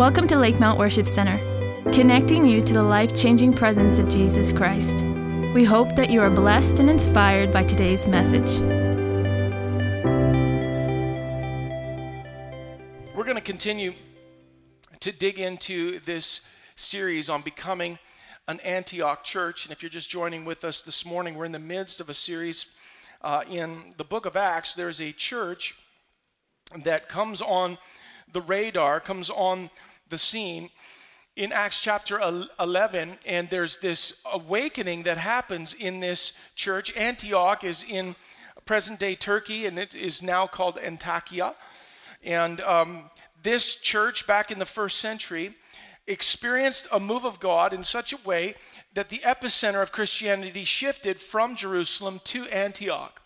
Welcome to Lakemount Worship Center, connecting you to the life changing presence of Jesus Christ. We hope that you are blessed and inspired by today's message. We're going to continue to dig into this series on becoming an Antioch church. And if you're just joining with us this morning, we're in the midst of a series uh, in the book of Acts. There's a church that comes on the radar, comes on the scene in Acts chapter 11, and there's this awakening that happens in this church. Antioch is in present day Turkey, and it is now called Antakya. And um, this church, back in the first century, experienced a move of God in such a way that the epicenter of Christianity shifted from Jerusalem to Antioch.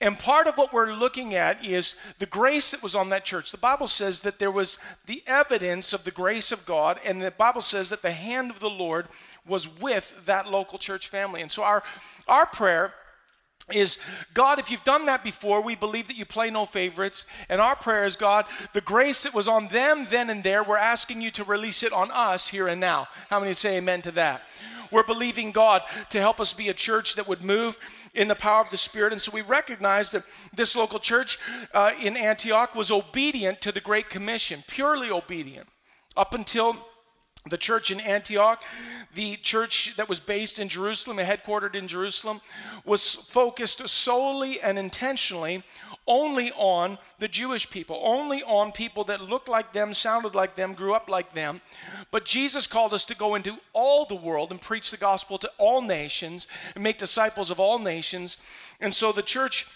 And part of what we're looking at is the grace that was on that church. The Bible says that there was the evidence of the grace of God, and the Bible says that the hand of the Lord was with that local church family. And so our, our prayer is God, if you've done that before, we believe that you play no favorites. And our prayer is God, the grace that was on them then and there, we're asking you to release it on us here and now. How many say amen to that? We're believing God to help us be a church that would move in the power of the Spirit. And so we recognize that this local church uh, in Antioch was obedient to the Great Commission, purely obedient. Up until the church in Antioch, the church that was based in Jerusalem and headquartered in Jerusalem, was focused solely and intentionally only on the Jewish people, only on people that looked like them, sounded like them, grew up like them. But Jesus called us to go into all the world and preach the gospel to all nations and make disciples of all nations. And so the church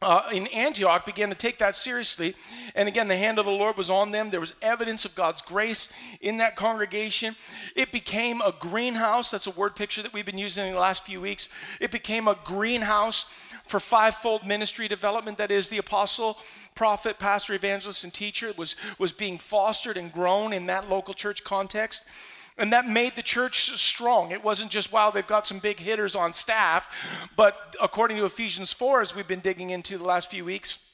uh, in Antioch began to take that seriously. And again, the hand of the Lord was on them. There was evidence of God's grace in that congregation. It became a greenhouse. That's a word picture that we've been using in the last few weeks. It became a greenhouse for fivefold ministry development. That is, the apostle, prophet, pastor, evangelist, and teacher was, was being fostered and grown in that local church context. And that made the church strong. It wasn't just, wow, they've got some big hitters on staff. But according to Ephesians 4, as we've been digging into the last few weeks,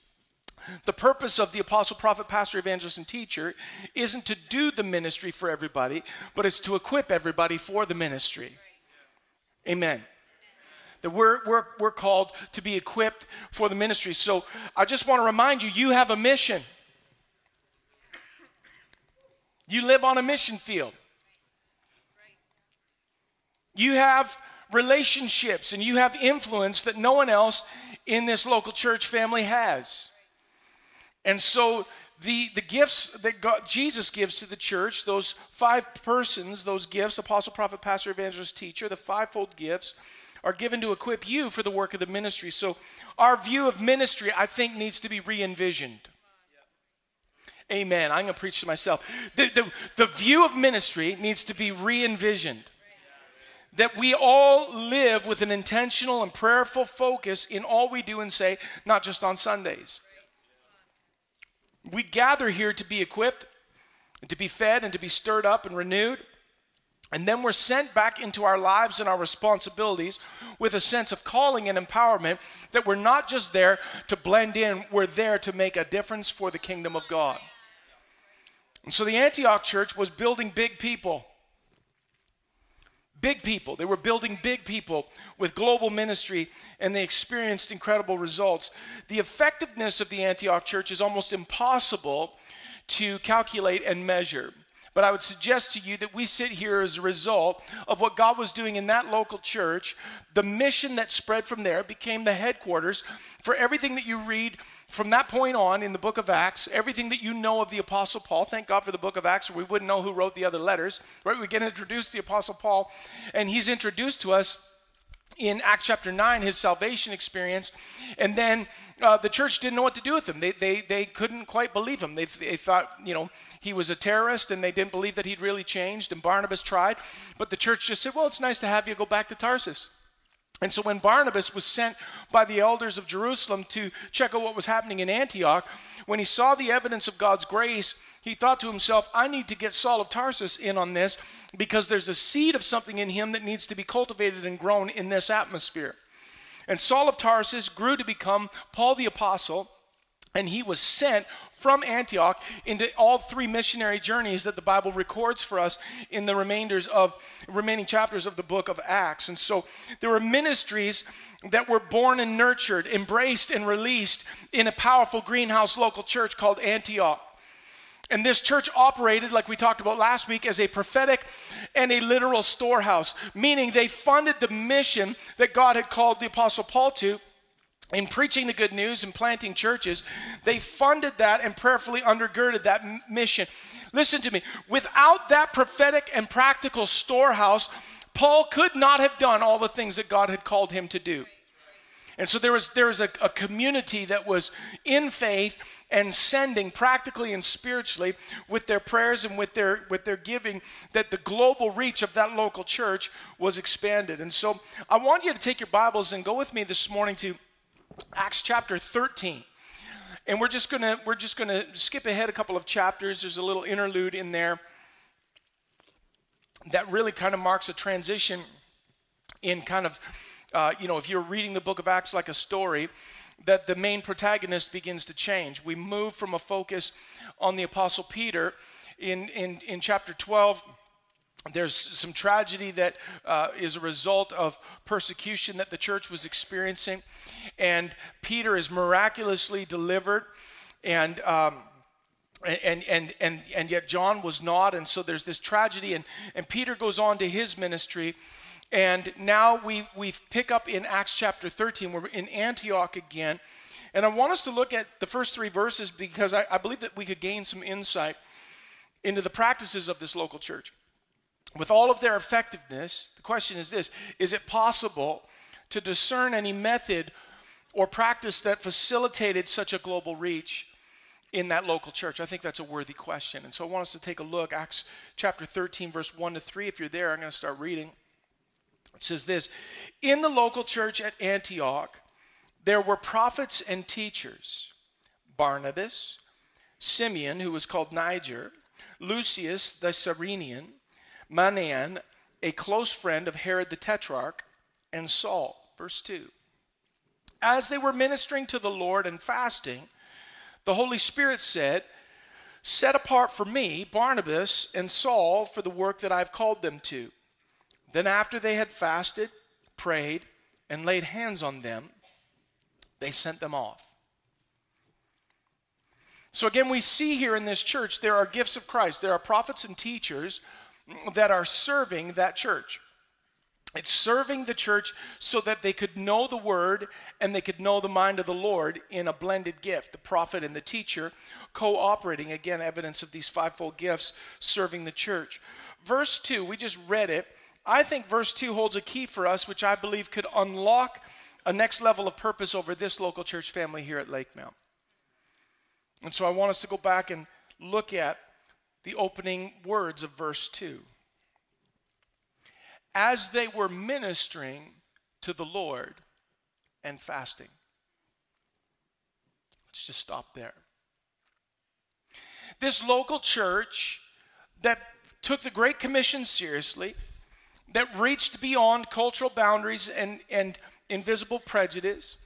the purpose of the apostle, prophet, pastor, evangelist, and teacher isn't to do the ministry for everybody, but it's to equip everybody for the ministry. Amen. That we're, we're, we're called to be equipped for the ministry. So I just want to remind you you have a mission. You live on a mission field. You have relationships and you have influence that no one else in this local church family has. And so the, the gifts that God, Jesus gives to the church, those five persons, those gifts apostle, prophet, pastor, evangelist, teacher, the fivefold gifts are given to equip you for the work of the ministry. So our view of ministry, I think, needs to be re envisioned. Amen. I'm going to preach to myself. The, the, the view of ministry needs to be re envisioned that we all live with an intentional and prayerful focus in all we do and say, not just on Sundays. We gather here to be equipped, and to be fed, and to be stirred up and renewed. And then we're sent back into our lives and our responsibilities with a sense of calling and empowerment that we're not just there to blend in, we're there to make a difference for the kingdom of God. And so the Antioch church was building big people big people. They were building big people with global ministry, and they experienced incredible results. The effectiveness of the Antioch church is almost impossible to calculate and measure. But I would suggest to you that we sit here as a result of what God was doing in that local church. The mission that spread from there became the headquarters for everything that you read from that point on in the book of Acts, everything that you know of the Apostle Paul, thank God for the book of Acts, or we wouldn't know who wrote the other letters, right? We get introduced to the Apostle Paul, and he's introduced to us in Acts chapter 9, his salvation experience. And then uh, the church didn't know what to do with him. They, they, they couldn't quite believe him. They, they thought, you know, he was a terrorist and they didn't believe that he'd really changed. And Barnabas tried. But the church just said, well, it's nice to have you go back to Tarsus. And so when Barnabas was sent by the elders of Jerusalem to check out what was happening in Antioch, when he saw the evidence of God's grace, he thought to himself, I need to get Saul of Tarsus in on this because there's a seed of something in him that needs to be cultivated and grown in this atmosphere. And Saul of Tarsus grew to become Paul the Apostle. And he was sent from Antioch into all three missionary journeys that the Bible records for us in the remainders of remaining chapters of the book of Acts. And so there were ministries that were born and nurtured, embraced and released in a powerful greenhouse local church called Antioch. And this church operated, like we talked about last week, as a prophetic and a literal storehouse, meaning they funded the mission that God had called the Apostle Paul to in preaching the good news and planting churches. They funded that and prayerfully undergirded that mission. Listen to me, without that prophetic and practical storehouse, Paul could not have done all the things that God had called him to do. And so there was, there was a, a community that was in faith and sending practically and spiritually with their prayers and with their, with their giving that the global reach of that local church was expanded. And so I want you to take your Bibles and go with me this morning to Acts chapter 13. And we're just gonna we're just gonna skip ahead a couple of chapters. There's a little interlude in there that really kind of marks a transition in kind of uh, you know, if you're reading the book of Acts like a story, that the main protagonist begins to change. We move from a focus on the Apostle Peter in, in, in chapter 12. There's some tragedy that uh, is a result of persecution that the church was experiencing. And Peter is miraculously delivered. And. Um, and, and, and, and yet John was not. And so there's this tragedy. And, and Peter goes on to his ministry. And now we, we pick up in Acts chapter 13. We're in Antioch again. And I want us to look at the first three verses because I, I believe that we could gain some insight into the practices of this local church. With all of their effectiveness, the question is this Is it possible to discern any method or practice that facilitated such a global reach in that local church? I think that's a worthy question. And so I want us to take a look. Acts chapter 13, verse 1 to 3. If you're there, I'm going to start reading. It says this In the local church at Antioch, there were prophets and teachers Barnabas, Simeon, who was called Niger, Lucius the Cyrenian, Manaen, a close friend of Herod the Tetrarch, and Saul. Verse 2. As they were ministering to the Lord and fasting, the Holy Spirit said, Set apart for me Barnabas and Saul for the work that I've called them to. Then, after they had fasted, prayed, and laid hands on them, they sent them off. So, again, we see here in this church there are gifts of Christ. There are prophets and teachers that are serving that church. It's serving the church so that they could know the word and they could know the mind of the Lord in a blended gift. The prophet and the teacher cooperating. Again, evidence of these fivefold gifts serving the church. Verse 2, we just read it. I think verse 2 holds a key for us, which I believe could unlock a next level of purpose over this local church family here at Lakemount. And so I want us to go back and look at the opening words of verse 2. As they were ministering to the Lord and fasting. Let's just stop there. This local church that took the Great Commission seriously, that reached beyond cultural boundaries and, and invisible prejudice.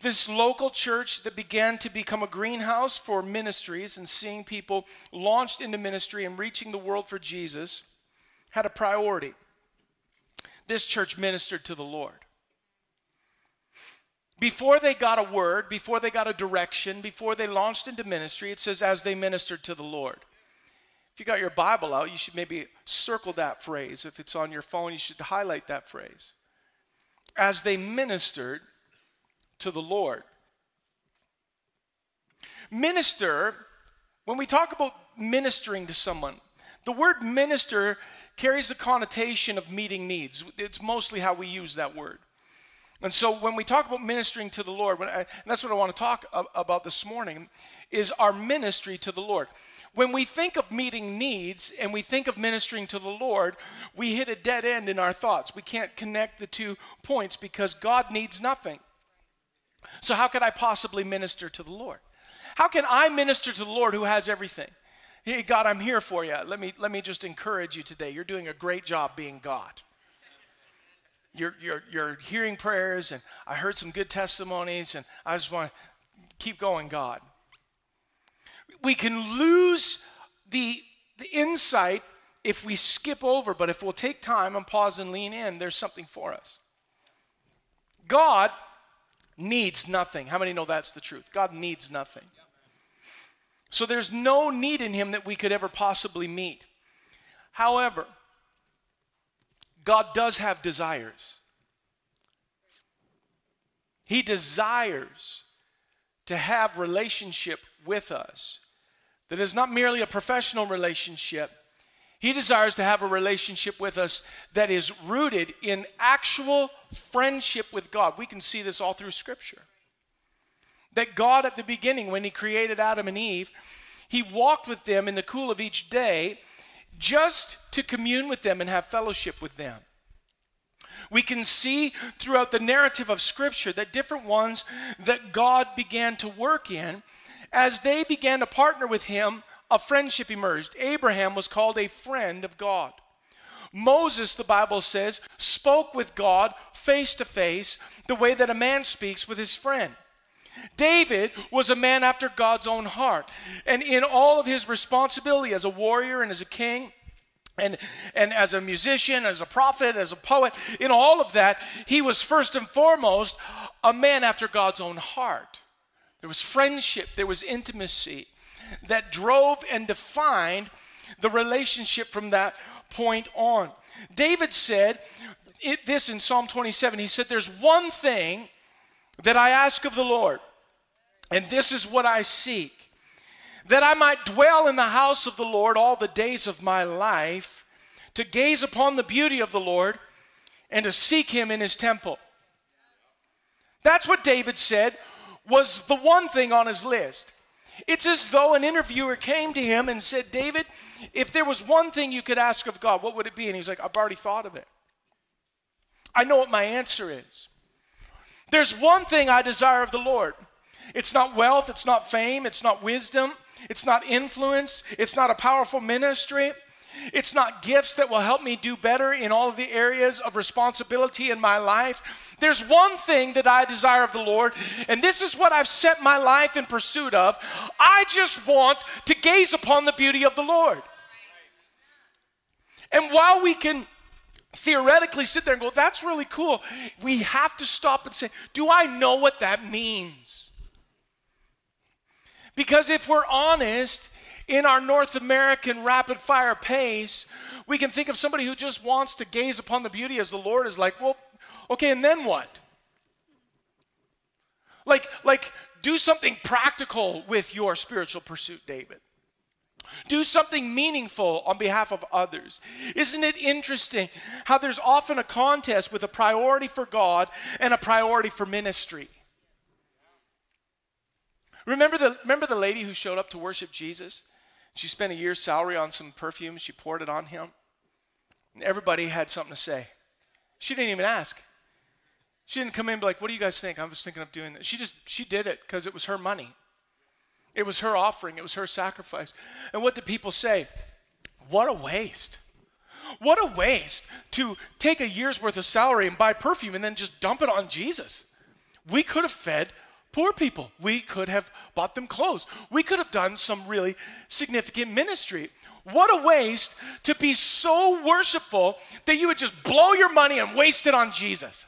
This local church that began to become a greenhouse for ministries and seeing people launched into ministry and reaching the world for Jesus had a priority. This church ministered to the Lord. Before they got a word, before they got a direction, before they launched into ministry, it says, as they ministered to the Lord. If you got your Bible out, you should maybe circle that phrase. If it's on your phone, you should highlight that phrase. As they ministered to the Lord. Minister, when we talk about ministering to someone, the word minister carries the connotation of meeting needs. It's mostly how we use that word. And so when we talk about ministering to the Lord, I, and that's what I want to talk about this morning, is our ministry to the Lord. When we think of meeting needs and we think of ministering to the Lord, we hit a dead end in our thoughts. We can't connect the two points because God needs nothing. So, how could I possibly minister to the Lord? How can I minister to the Lord who has everything? Hey, God, I'm here for you. Let me, let me just encourage you today. You're doing a great job being God. You're, you're, you're hearing prayers, and I heard some good testimonies, and I just want to keep going, God. We can lose the, the insight if we skip over, but if we'll take time and pause and lean in, there's something for us. God needs nothing. How many know that's the truth? God needs nothing. So there's no need in him that we could ever possibly meet. However, God does have desires. He desires to have relationship with us that is not merely a professional relationship. He desires to have a relationship with us that is rooted in actual friendship with God. We can see this all through Scripture. That God, at the beginning, when He created Adam and Eve, He walked with them in the cool of each day just to commune with them and have fellowship with them. We can see throughout the narrative of Scripture that different ones that God began to work in, as they began to partner with Him, a friendship emerged. Abraham was called a friend of God. Moses, the Bible says, spoke with God face to face the way that a man speaks with his friend. David was a man after God's own heart. And in all of his responsibility as a warrior and as a king, and, and as a musician, as a prophet, as a poet, in all of that, he was first and foremost a man after God's own heart. There was friendship, there was intimacy that drove and defined the relationship from that point on. David said it, this in Psalm 27 he said, There's one thing that I ask of the Lord, and this is what I seek that I might dwell in the house of the Lord all the days of my life, to gaze upon the beauty of the Lord and to seek him in his temple. That's what David said was the one thing on his list. It's as though an interviewer came to him and said, David, if there was one thing you could ask of God, what would it be? And he's like, I've already thought of it. I know what my answer is. There's one thing I desire of the Lord. It's not wealth, it's not fame, it's not wisdom, it's not influence. It's not a powerful ministry. It's not gifts that will help me do better in all of the areas of responsibility in my life. There's one thing that I desire of the Lord, and this is what I've set my life in pursuit of. I just want to gaze upon the beauty of the Lord. And while we can theoretically sit there and go, that's really cool, we have to stop and say, do I know what that means? Because if we're honest, in our North American rapid fire pace, we can think of somebody who just wants to gaze upon the beauty as the Lord is like, well, okay, and then what? Like, like, do something practical with your spiritual pursuit, David. Do something meaningful on behalf of others. Isn't it interesting how there's often a contest with a priority for God and a priority for ministry? Remember the, remember the lady who showed up to worship Jesus? She spent a year's salary on some perfume. She poured it on him. And everybody had something to say. She didn't even ask. She didn't come in and be like, what do you guys think? I was thinking of doing this. She just, she did it because it was her money. It was her offering. It was her sacrifice. And what did people say? What a waste. What a waste to take a year's worth of salary and buy perfume and then just dump it on Jesus. We could have fed poor people. We could have bought them clothes. We could have done some really significant ministry. What a waste to be so worshipful that you would just blow your money and waste it on Jesus.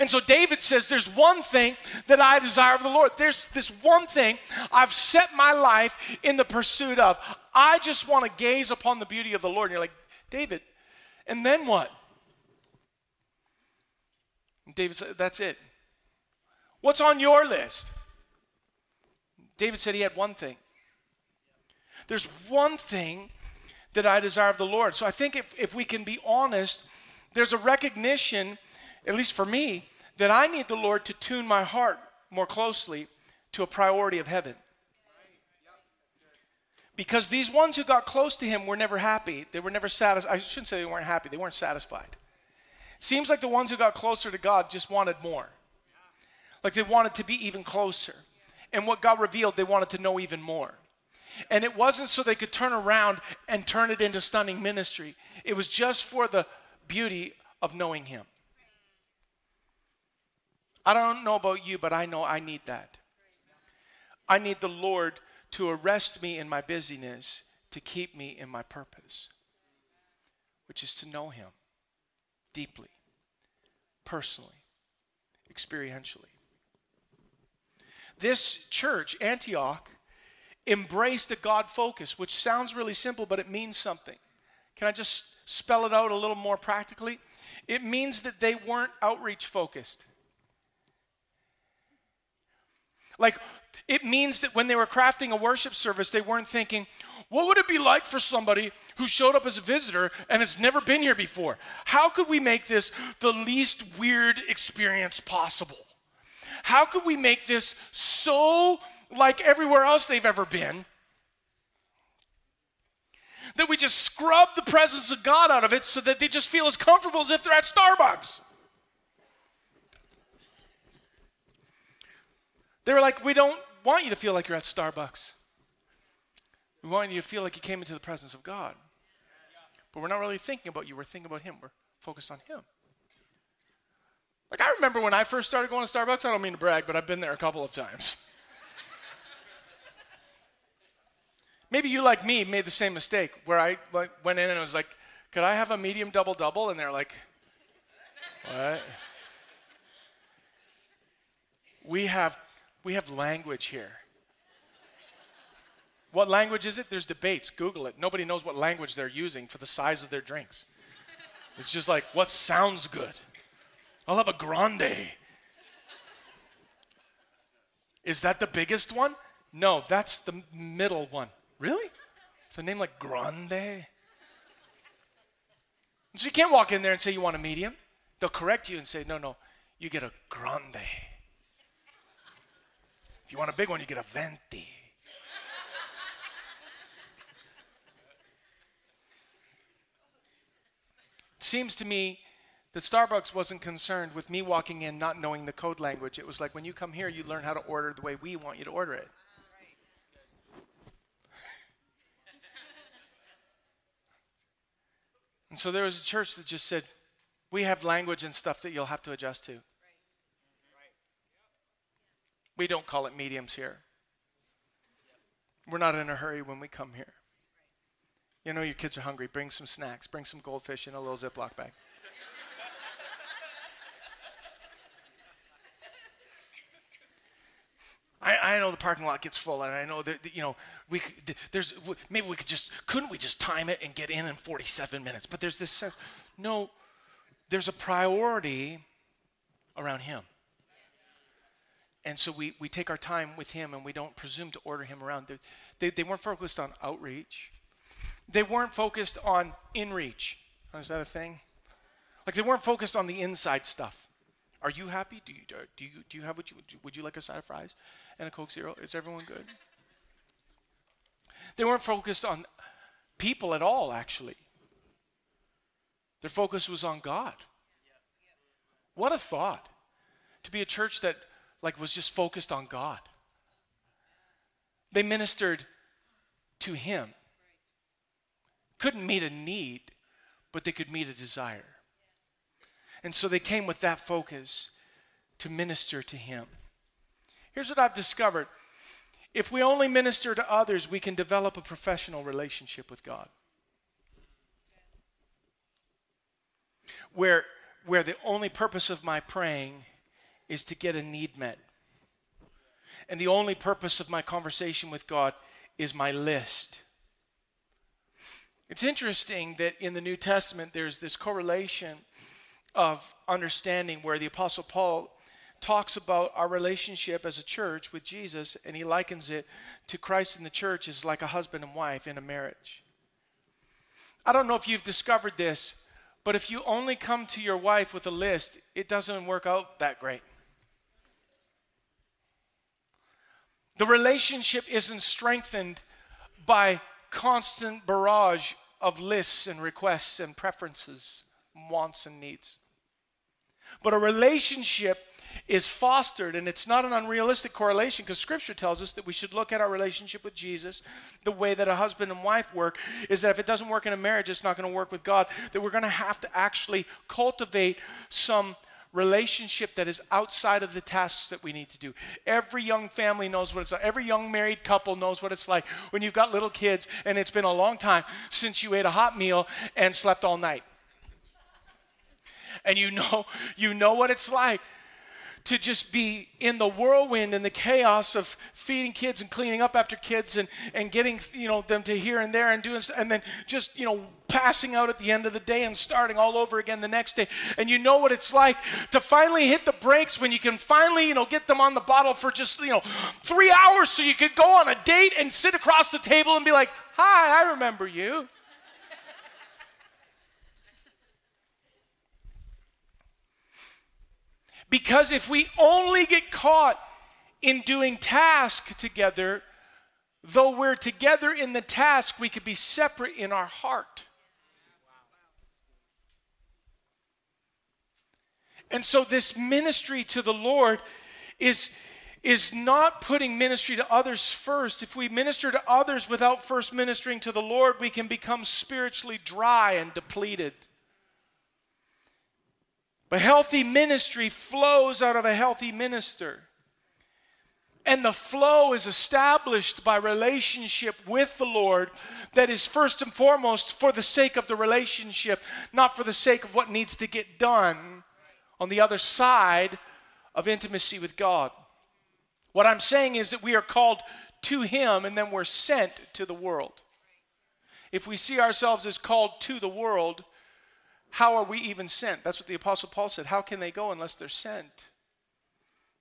And so David says, There's one thing that I desire of the Lord. There's this one thing I've set my life in the pursuit of. I just want to gaze upon the beauty of the Lord. And you're like, David, and then what? And David said, That's it. What's on your list? David said he had one thing. There's one thing that I desire of the Lord. So I think if, if we can be honest, there's a recognition, at least for me, that I need the Lord to tune my heart more closely to a priority of heaven. Because these ones who got close to him were never happy. They were never satisfied. I shouldn't say they weren't happy, they weren't satisfied. Seems like the ones who got closer to God just wanted more. Like they wanted to be even closer. And what God revealed, they wanted to know even more. And it wasn't so they could turn around and turn it into stunning ministry, it was just for the beauty of knowing Him. I don't know about you, but I know I need that. I need the Lord to arrest me in my busyness to keep me in my purpose, which is to know Him deeply, personally, experientially. This church, Antioch, embraced a God focus, which sounds really simple, but it means something. Can I just spell it out a little more practically? It means that they weren't outreach focused. Like, it means that when they were crafting a worship service, they weren't thinking, what would it be like for somebody who showed up as a visitor and has never been here before? How could we make this the least weird experience possible? How could we make this so like everywhere else they've ever been that we just scrub the presence of God out of it so that they just feel as comfortable as if they're at Starbucks? They were like, We don't want you to feel like you're at Starbucks. We want you to feel like you came into the presence of God. But we're not really thinking about you, we're thinking about Him. We're focused on Him. Like, I remember when I first started going to Starbucks, I don't mean to brag, but I've been there a couple of times. Maybe you, like me, made the same mistake where I like, went in and I was like, could I have a medium double double? And they're like, what? we have, we have language here. What language is it? There's debates. Google it. Nobody knows what language they're using for the size of their drinks. It's just like, what sounds good? I'll have a grande. Is that the biggest one? No, that's the middle one. Really? It's a name like Grande? So you can't walk in there and say you want a medium. They'll correct you and say, no, no, you get a Grande. If you want a big one, you get a Venti. Seems to me that Starbucks wasn't concerned with me walking in not knowing the code language. It was like when you come here, you learn how to order the way we want you to order it. and so there was a church that just said, We have language and stuff that you'll have to adjust to. We don't call it mediums here. We're not in a hurry when we come here. You know your kids are hungry. Bring some snacks. Bring some goldfish in a little Ziploc bag. I, I know the parking lot gets full, and I know that, you know we there's maybe we could just couldn't we just time it and get in in 47 minutes? But there's this sense, no, there's a priority around Him, and so we we take our time with Him, and we don't presume to order Him around. They, they, they weren't focused on outreach. They weren't focused on in reach. Is that a thing? Like they weren't focused on the inside stuff. Are you happy? Do you do you do you have what you would you like a side of fries and a Coke Zero? Is everyone good? They weren't focused on people at all, actually. Their focus was on God. What a thought to be a church that like was just focused on God. They ministered to him couldn't meet a need, but they could meet a desire. And so they came with that focus to minister to Him. Here's what I've discovered if we only minister to others, we can develop a professional relationship with God. Where, where the only purpose of my praying is to get a need met. And the only purpose of my conversation with God is my list it's interesting that in the New Testament there's this correlation of understanding where the Apostle Paul talks about our relationship as a church with Jesus and he likens it to Christ in the church as like a husband and wife in a marriage. I don't know if you've discovered this, but if you only come to your wife with a list, it doesn't work out that great. The relationship isn't strengthened by constant barrage of lists and requests and preferences, wants and needs. But a relationship is fostered, and it's not an unrealistic correlation because Scripture tells us that we should look at our relationship with Jesus the way that a husband and wife work. Is that if it doesn't work in a marriage, it's not going to work with God. That we're going to have to actually cultivate some relationship that is outside of the tasks that we need to do. Every young family knows what it's like. Every young married couple knows what it's like when you've got little kids and it's been a long time since you ate a hot meal and slept all night. And you know, you know what it's like to just be in the whirlwind and the chaos of feeding kids and cleaning up after kids and, and getting you know them to here and there and doing and then just you know passing out at the end of the day and starting all over again the next day. And you know what it's like to finally hit the brakes when you can finally you know get them on the bottle for just you know three hours so you could go on a date and sit across the table and be like hi i remember you Because if we only get caught in doing task together, though we're together in the task, we could be separate in our heart. And so, this ministry to the Lord is, is not putting ministry to others first. If we minister to others without first ministering to the Lord, we can become spiritually dry and depleted. But healthy ministry flows out of a healthy minister. And the flow is established by relationship with the Lord that is first and foremost for the sake of the relationship, not for the sake of what needs to get done on the other side of intimacy with God. What I'm saying is that we are called to Him and then we're sent to the world. If we see ourselves as called to the world, how are we even sent? That's what the Apostle Paul said. How can they go unless they're sent?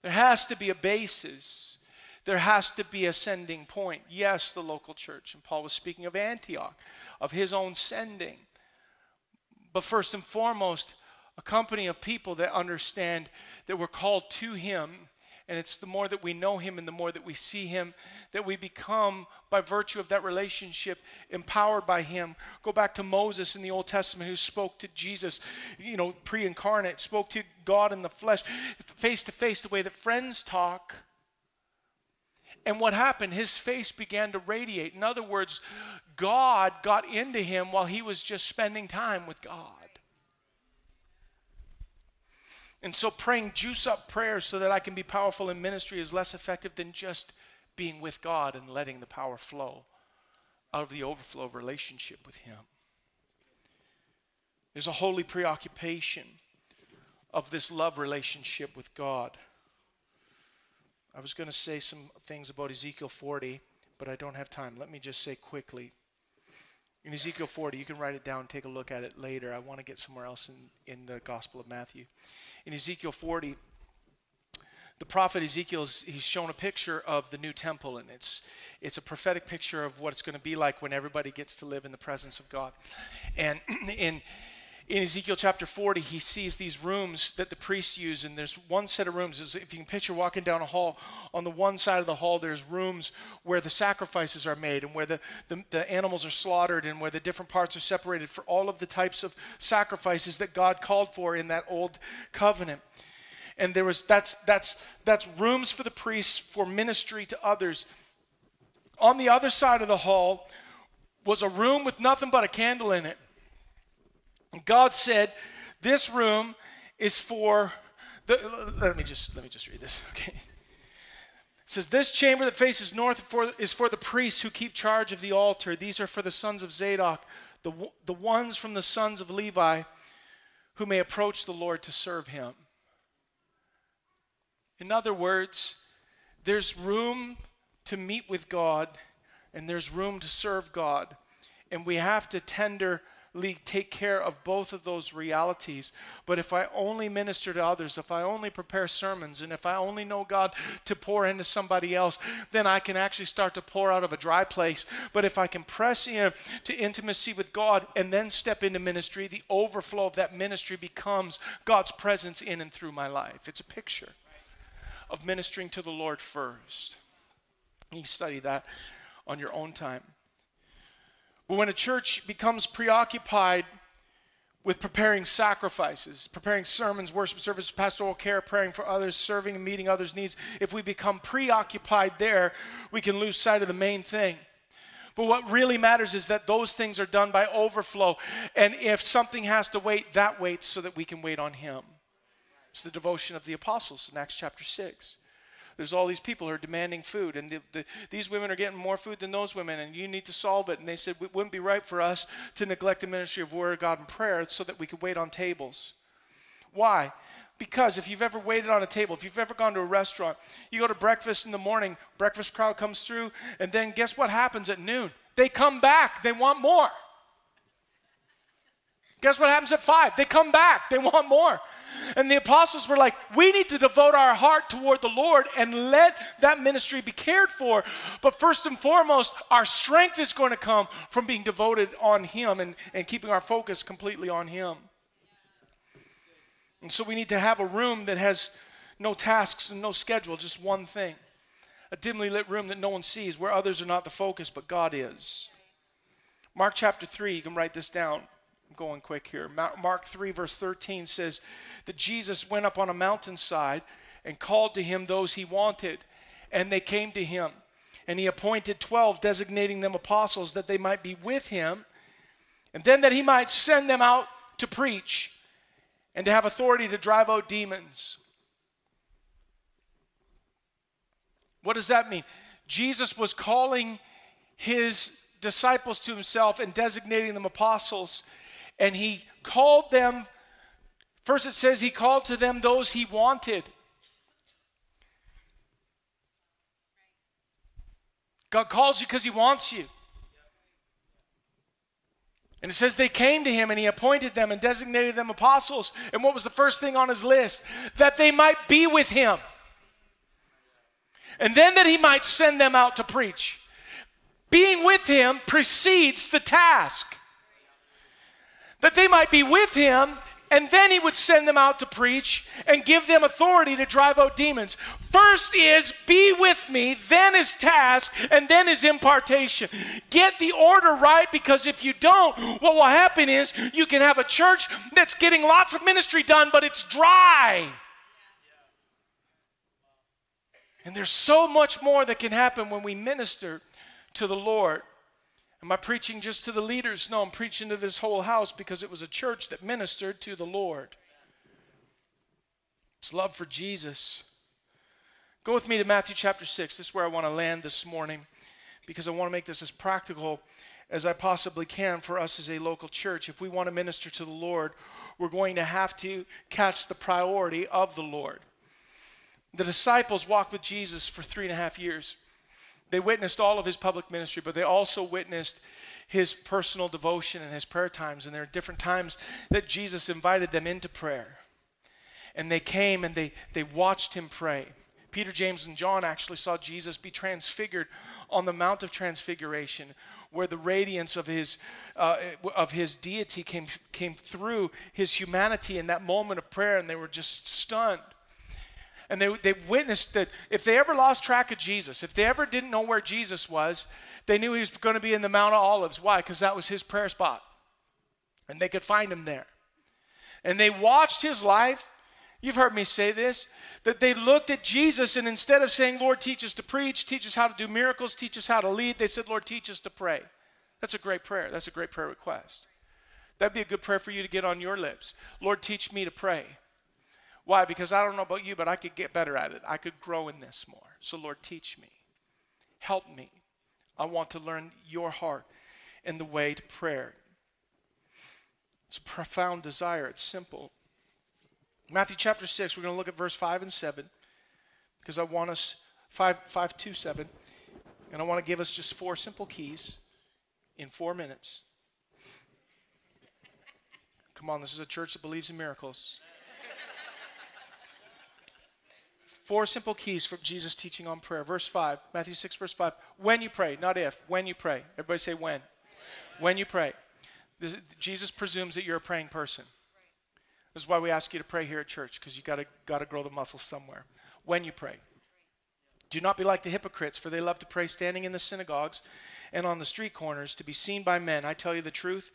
There has to be a basis. There has to be a sending point. Yes, the local church. And Paul was speaking of Antioch, of his own sending. But first and foremost, a company of people that understand that we're called to him and it's the more that we know Him and the more that we see Him that we become, by virtue of that relationship, empowered by Him. Go back to Moses in the Old Testament who spoke to Jesus, you know, pre incarnate, spoke to God in the flesh, face to face, the way that friends talk. And what happened? His face began to radiate. In other words, God got into him while he was just spending time with God. And so praying juice up prayers so that I can be powerful in ministry is less effective than just being with God and letting the power flow out of the overflow of relationship with Him. There's a holy preoccupation of this love relationship with God. I was going to say some things about Ezekiel 40, but I don't have time. Let me just say quickly. In Ezekiel 40, you can write it down, take a look at it later. I want to get somewhere else in, in the Gospel of Matthew in Ezekiel 40, the prophet Ezekiel he's shown a picture of the new temple, and it's it's a prophetic picture of what it's going to be like when everybody gets to live in the presence of God. And in in Ezekiel chapter 40, he sees these rooms that the priests use, and there's one set of rooms. If you can picture walking down a hall, on the one side of the hall, there's rooms where the sacrifices are made and where the, the, the, animals are slaughtered and where the different parts are separated for all of the types of sacrifices that God called for in that old covenant. And there was that's that's that's rooms for the priests for ministry to others. On the other side of the hall was a room with nothing but a candle in it. God said, This room is for the, let me just let me just read this. Okay. It says, This chamber that faces north for, is for the priests who keep charge of the altar. These are for the sons of Zadok, the, the ones from the sons of Levi who may approach the Lord to serve him. In other words, there's room to meet with God and there's room to serve God. And we have to tender take care of both of those realities. But if I only minister to others, if I only prepare sermons, and if I only know God to pour into somebody else, then I can actually start to pour out of a dry place. But if I can press in to intimacy with God and then step into ministry, the overflow of that ministry becomes God's presence in and through my life. It's a picture of ministering to the Lord first. You study that on your own time. But when a church becomes preoccupied with preparing sacrifices, preparing sermons, worship services, pastoral care, praying for others, serving and meeting others' needs, if we become preoccupied there, we can lose sight of the main thing. But what really matters is that those things are done by overflow. And if something has to wait, that waits so that we can wait on Him. It's the devotion of the apostles in Acts chapter 6. There's all these people who are demanding food, and the, the, these women are getting more food than those women, and you need to solve it. And they said, It wouldn't be right for us to neglect the ministry of Word of God and prayer so that we could wait on tables. Why? Because if you've ever waited on a table, if you've ever gone to a restaurant, you go to breakfast in the morning, breakfast crowd comes through, and then guess what happens at noon? They come back, they want more. Guess what happens at five? They come back, they want more. And the apostles were like, we need to devote our heart toward the Lord and let that ministry be cared for. But first and foremost, our strength is going to come from being devoted on Him and, and keeping our focus completely on Him. And so we need to have a room that has no tasks and no schedule, just one thing. A dimly lit room that no one sees, where others are not the focus, but God is. Mark chapter 3, you can write this down. Going quick here. Mark 3, verse 13 says that Jesus went up on a mountainside and called to him those he wanted, and they came to him. And he appointed 12, designating them apostles, that they might be with him, and then that he might send them out to preach and to have authority to drive out demons. What does that mean? Jesus was calling his disciples to himself and designating them apostles, and he called them. First, it says he called to them those he wanted. God calls you because he wants you. And it says they came to him and he appointed them and designated them apostles. And what was the first thing on his list? That they might be with him. And then that he might send them out to preach. Being with him precedes the task. That they might be with him and then he would send them out to preach and give them authority to drive out demons. First is be with me, then is task, and then is impartation. Get the order right because if you don't, what will happen is you can have a church that's getting lots of ministry done, but it's dry. And there's so much more that can happen when we minister to the Lord. Am I preaching just to the leaders? No, I'm preaching to this whole house because it was a church that ministered to the Lord. It's love for Jesus. Go with me to Matthew chapter 6. This is where I want to land this morning because I want to make this as practical as I possibly can for us as a local church. If we want to minister to the Lord, we're going to have to catch the priority of the Lord. The disciples walked with Jesus for three and a half years. They witnessed all of his public ministry, but they also witnessed his personal devotion and his prayer times. And there are different times that Jesus invited them into prayer. And they came and they, they watched him pray. Peter, James, and John actually saw Jesus be transfigured on the Mount of Transfiguration, where the radiance of his, uh, of his deity came, came through his humanity in that moment of prayer, and they were just stunned and they, they witnessed that if they ever lost track of Jesus, if they ever didn't know where Jesus was, they knew he was going to be in the Mount of Olives. Why? Because that was his prayer spot. And they could find him there. And they watched his life. You've heard me say this that they looked at Jesus and instead of saying, Lord, teach us to preach, teach us how to do miracles, teach us how to lead, they said, Lord, teach us to pray. That's a great prayer. That's a great prayer request. That'd be a good prayer for you to get on your lips. Lord, teach me to pray. Why? Because I don't know about you, but I could get better at it. I could grow in this more. So, Lord, teach me. Help me. I want to learn your heart in the way to prayer. It's a profound desire. It's simple. Matthew chapter 6, we're going to look at verse 5 and 7 because I want us, 5, 5 to 7, and I want to give us just four simple keys in four minutes. Come on, this is a church that believes in miracles. Four simple keys for Jesus' teaching on prayer. Verse 5, Matthew 6, verse 5. When you pray, not if, when you pray. Everybody say when. When, when you pray. This, Jesus presumes that you're a praying person. This is why we ask you to pray here at church, because you gotta gotta grow the muscle somewhere. When you pray. Do not be like the hypocrites, for they love to pray standing in the synagogues and on the street corners to be seen by men. I tell you the truth,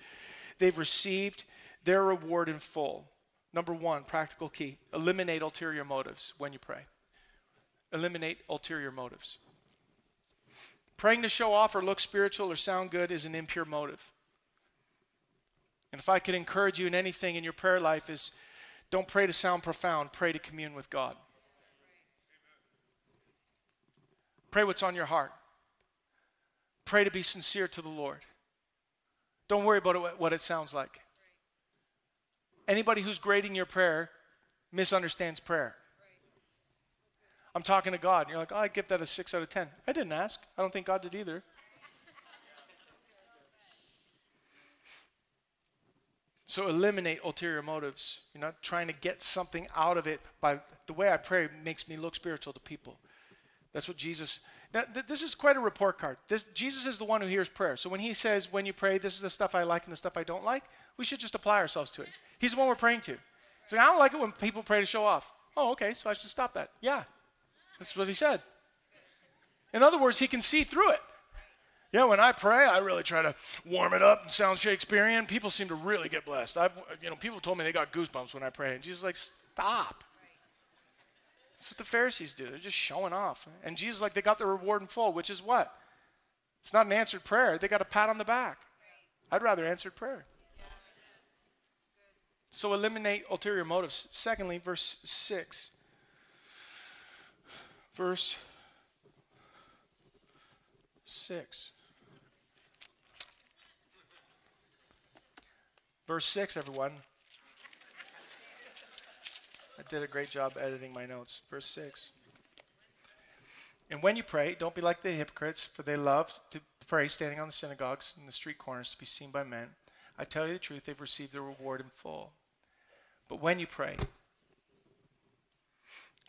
they've received their reward in full. Number one, practical key eliminate ulterior motives when you pray eliminate ulterior motives. Praying to show off or look spiritual or sound good is an impure motive. And if I could encourage you in anything in your prayer life is Don't pray to sound profound, pray to commune with God. Pray what's on your heart. Pray to be sincere to the Lord. Don't worry about what it sounds like. Anybody who's grading your prayer misunderstands prayer. I'm talking to God, and you're like, oh, I give that a six out of 10. I didn't ask. I don't think God did either. So eliminate ulterior motives. You're not trying to get something out of it by the way I pray makes me look spiritual to people. That's what Jesus. Now, th- this is quite a report card. This, Jesus is the one who hears prayer. So when he says, when you pray, this is the stuff I like and the stuff I don't like, we should just apply ourselves to it. He's the one we're praying to. He's like, I don't like it when people pray to show off. Oh, okay, so I should stop that. Yeah, that's what he said. In other words, he can see through it. Yeah, when I pray, I really try to warm it up and sound Shakespearean. People seem to really get blessed. I've, you know, people told me they got goosebumps when I pray, and Jesus like, stop. That's what the Pharisees do. They're just showing off. And Jesus, like, they got the reward in full, which is what? It's not an answered prayer. They got a pat on the back. I'd rather answered prayer. So eliminate ulterior motives. Secondly, verse 6. Verse 6. Verse 6, everyone. I did a great job editing my notes. Verse 6. And when you pray, don't be like the hypocrites, for they love to pray standing on the synagogues and the street corners to be seen by men. I tell you the truth, they've received their reward in full. But when you pray,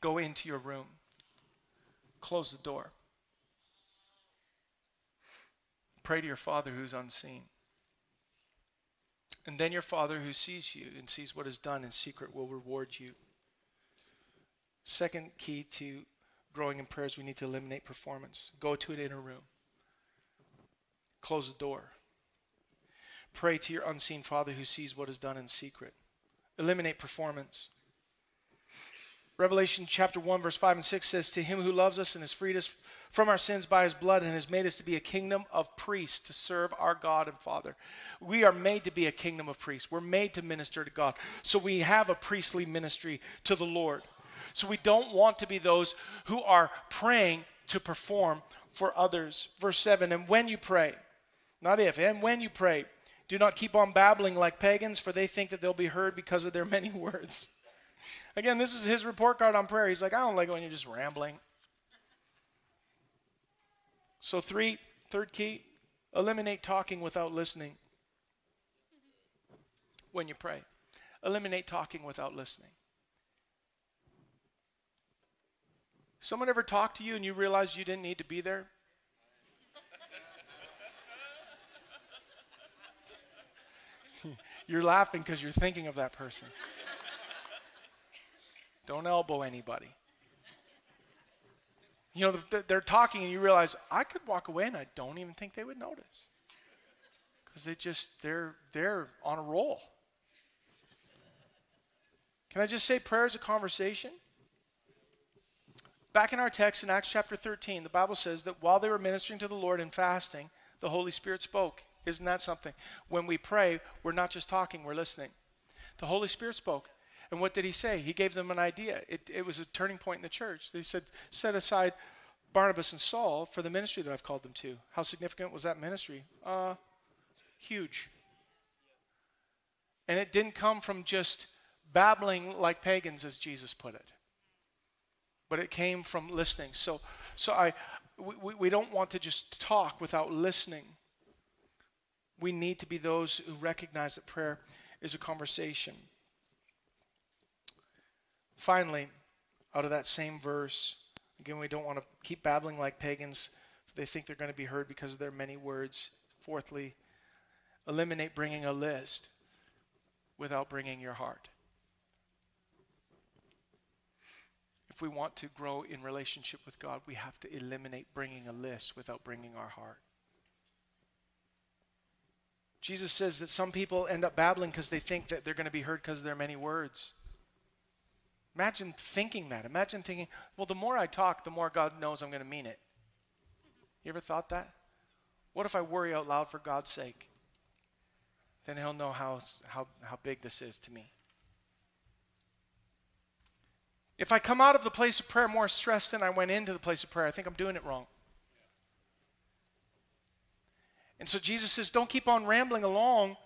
go into your room, close the door, pray to your Father who's unseen. And then your Father who sees you and sees what is done in secret will reward you. Second key to growing in prayers, we need to eliminate performance. Go to an inner room, close the door. Pray to your unseen Father who sees what is done in secret. Eliminate performance. Revelation chapter 1, verse 5 and 6 says, To him who loves us and has freed us from our sins by his blood and has made us to be a kingdom of priests to serve our God and Father. We are made to be a kingdom of priests. We're made to minister to God. So we have a priestly ministry to the Lord. So we don't want to be those who are praying to perform for others. Verse 7 And when you pray, not if, and when you pray, do not keep on babbling like pagans, for they think that they'll be heard because of their many words. Again, this is his report card on prayer. He's like, I don't like when you're just rambling. So, three, third key, eliminate talking without listening when you pray. Eliminate talking without listening. Someone ever talked to you and you realized you didn't need to be there? you're laughing because you're thinking of that person. Don't elbow anybody. You know, they're talking and you realize, I could walk away and I don't even think they would notice. Because they just, they're, they're on a roll. Can I just say prayer is a conversation? Back in our text in Acts chapter 13, the Bible says that while they were ministering to the Lord and fasting, the Holy Spirit spoke. Isn't that something? When we pray, we're not just talking, we're listening. The Holy Spirit spoke. And what did he say? He gave them an idea. It, it was a turning point in the church. They said, set aside Barnabas and Saul for the ministry that I've called them to. How significant was that ministry? Uh, huge. And it didn't come from just babbling like pagans, as Jesus put it, but it came from listening. So, so I, we, we don't want to just talk without listening. We need to be those who recognize that prayer is a conversation. Finally, out of that same verse, again, we don't want to keep babbling like pagans. They think they're going to be heard because of their many words. Fourthly, eliminate bringing a list without bringing your heart. If we want to grow in relationship with God, we have to eliminate bringing a list without bringing our heart. Jesus says that some people end up babbling because they think that they're going to be heard because of their many words. Imagine thinking that. Imagine thinking, well, the more I talk, the more God knows I'm going to mean it. You ever thought that? What if I worry out loud for God's sake? Then He'll know how, how, how big this is to me. If I come out of the place of prayer more stressed than I went into the place of prayer, I think I'm doing it wrong. And so Jesus says, don't keep on rambling along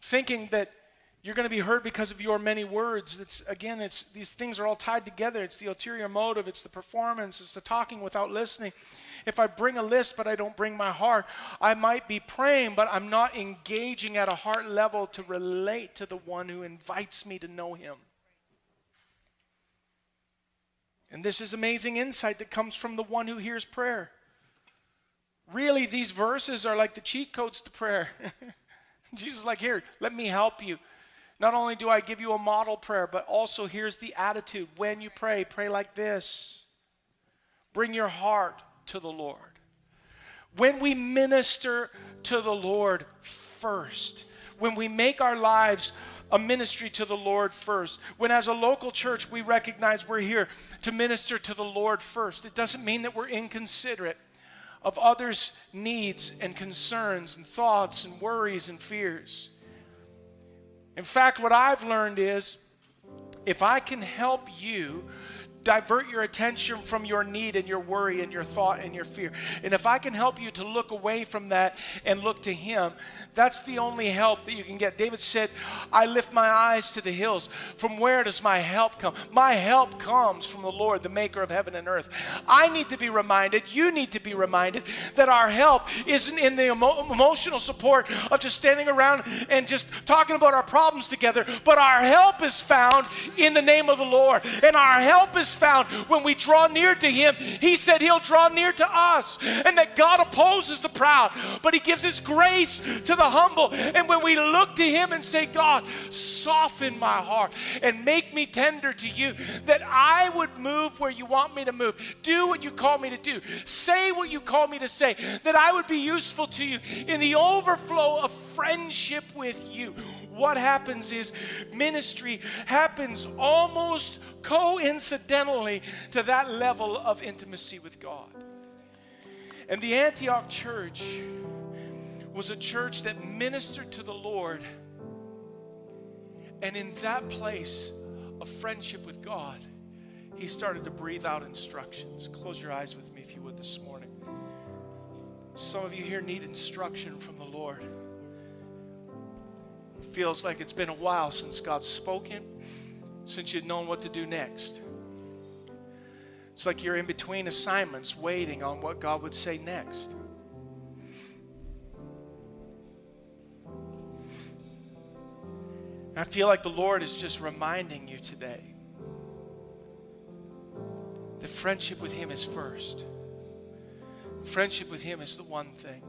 thinking that you're going to be hurt because of your many words. It's again, it's these things are all tied together. It's the ulterior motive, it's the performance, it's the talking without listening. If I bring a list but I don't bring my heart, I might be praying, but I'm not engaging at a heart level to relate to the one who invites me to know him. And this is amazing insight that comes from the one who hears prayer. Really, these verses are like the cheat codes to prayer. Jesus is like, here, let me help you. Not only do I give you a model prayer, but also here's the attitude. When you pray, pray like this. Bring your heart to the Lord. When we minister to the Lord first, when we make our lives a ministry to the Lord first. When, as a local church, we recognize we're here to minister to the Lord first, it doesn't mean that we're inconsiderate of others' needs and concerns and thoughts and worries and fears. In fact, what I've learned is if I can help you divert your attention from your need and your worry and your thought and your fear. And if I can help you to look away from that and look to Him, that's the only help that you can get. David said, I lift my eyes to the hills. From where does my help come? My help comes from the Lord, the maker of heaven and earth. I need to be reminded, you need to be reminded that our help isn't in the emo- emotional support of just standing around and just talking about our problems together, but our help is found in the name of the Lord. And our help is found when we draw near to Him. He said He'll draw near to us, and that God opposes the proud, but He gives His grace to the humble. And when we look to Him and say, God, soften my heart and make me tender to you, that I would move where you want me to move, do what you call me to do, say what you call me to say, that I would be useful to you in the overflow of friendship with you. What happens is ministry happens almost coincidentally to that level of intimacy with God. And the Antioch church was a church that ministered to the Lord. And in that place of friendship with God, he started to breathe out instructions. Close your eyes with me if you would this morning. Some of you here need instruction from the Lord. Feels like it's been a while since God's spoken since you'd known what to do next. It's like you're in between assignments waiting on what God would say next. I feel like the Lord is just reminding you today that friendship with Him is first. Friendship with Him is the one thing.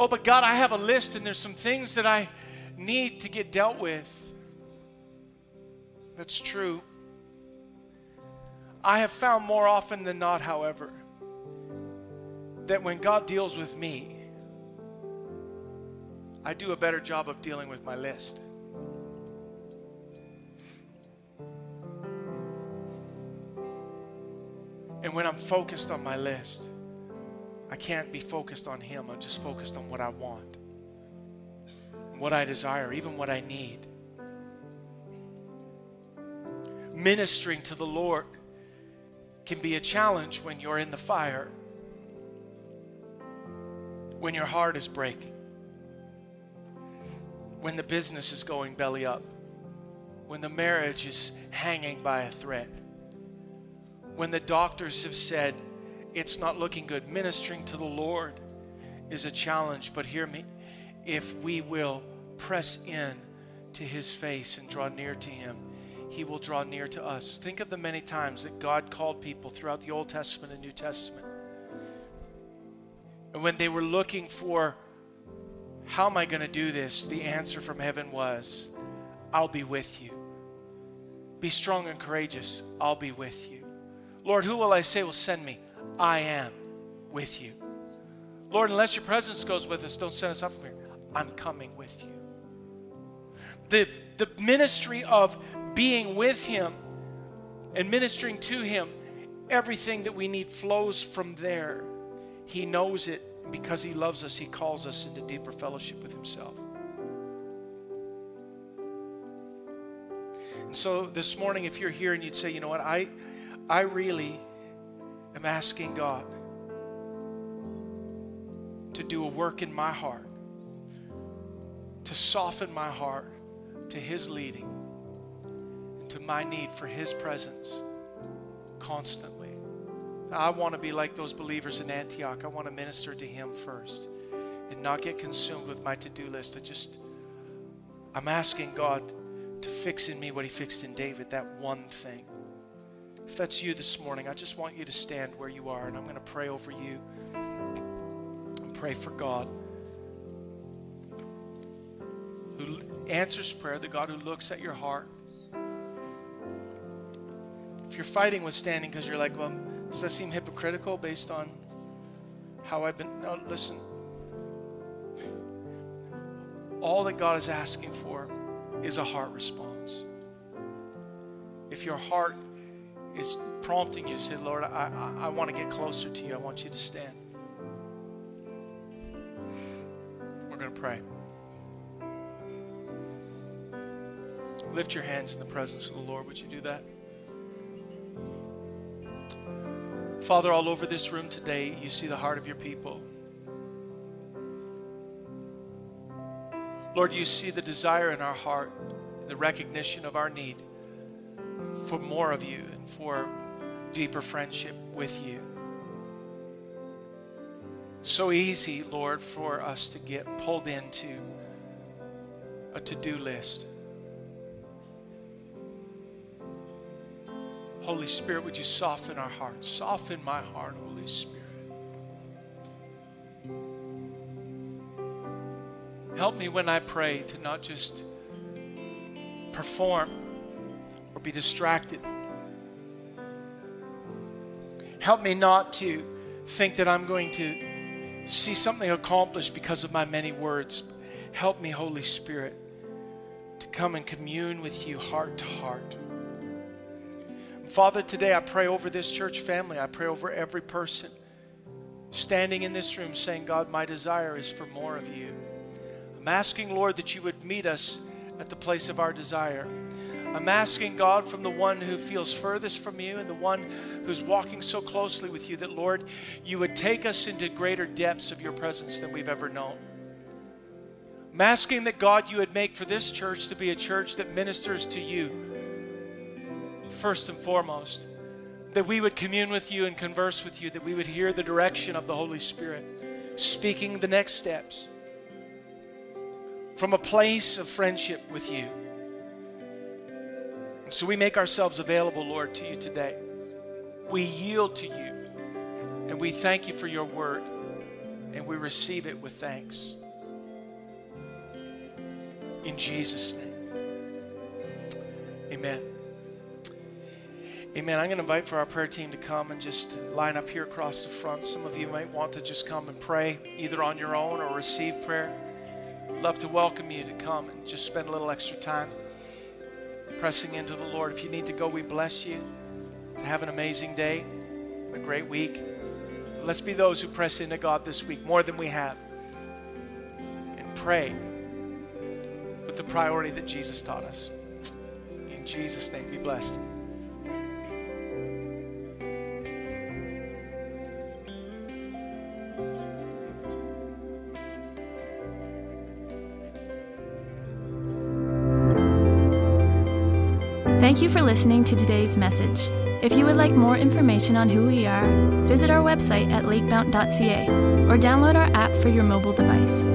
Oh, but God, I have a list and there's some things that I need to get dealt with. That's true. I have found more often than not, however, that when God deals with me, I do a better job of dealing with my list. And when I'm focused on my list, I can't be focused on Him. I'm just focused on what I want, what I desire, even what I need. ministering to the Lord can be a challenge when you're in the fire, when your heart is breaking, when the business is going belly up, when the marriage is hanging by a thread, when the doctors have said it's not looking good. Ministering to the Lord is a challenge, but hear me. If we will press in to his face and draw near to him, he will draw near to us. Think of the many times that God called people throughout the Old Testament and New Testament. And when they were looking for, how am I going to do this? The answer from heaven was, I'll be with you. Be strong and courageous. I'll be with you. Lord, who will I say will send me? I am with you. Lord, unless your presence goes with us, don't send us up from here. I'm coming with you. The, the ministry of being with Him and ministering to Him, everything that we need flows from there. He knows it. Because He loves us, He calls us into deeper fellowship with Himself. And so this morning, if you're here and you'd say, you know what, I, I really am asking God to do a work in my heart, to soften my heart to His leading, and to my need for His presence constantly. I want to be like those believers in Antioch. I want to minister to Him first and not get consumed with my to do list. I just, I'm asking God to fix in me what He fixed in David, that one thing. If that's you this morning, I just want you to stand where you are and I'm going to pray over you and pray for God who answers prayer, the God who looks at your heart. If you're fighting with standing because you're like, well, does that seem hypocritical based on how I've been? No, listen. All that God is asking for is a heart response. If your heart is prompting you to say, Lord, I, I, I want to get closer to you, I want you to stand. We're going to pray. Lift your hands in the presence of the Lord. Would you do that? Father, all over this room today, you see the heart of your people. Lord, you see the desire in our heart, the recognition of our need for more of you for deeper friendship with you. So easy, Lord, for us to get pulled into a to do list. Holy Spirit, would you soften our hearts? Soften my heart, Holy Spirit. Help me when I pray to not just perform or be distracted. Help me not to think that I'm going to see something accomplished because of my many words. Help me, Holy Spirit, to come and commune with you heart to heart. Father, today I pray over this church family. I pray over every person standing in this room saying, God, my desire is for more of you. I'm asking, Lord, that you would meet us at the place of our desire. I'm asking, God, from the one who feels furthest from you and the one who's walking so closely with you, that, Lord, you would take us into greater depths of your presence than we've ever known. I'm asking that, God, you would make for this church to be a church that ministers to you first and foremost. That we would commune with you and converse with you, that we would hear the direction of the Holy Spirit, speaking the next steps from a place of friendship with you. So we make ourselves available, Lord, to you today. We yield to you, and we thank you for your word, and we receive it with thanks. In Jesus' name. Amen. Amen. I'm going to invite for our prayer team to come and just line up here across the front. Some of you might want to just come and pray either on your own or receive prayer. Love to welcome you to come and just spend a little extra time pressing into the Lord. If you need to go, we bless you. Have an amazing day, a great week. Let's be those who press into God this week more than we have and pray with the priority that Jesus taught us. In Jesus' name, be blessed. For listening to today's message. If you would like more information on who we are, visit our website at lakemount.ca or download our app for your mobile device.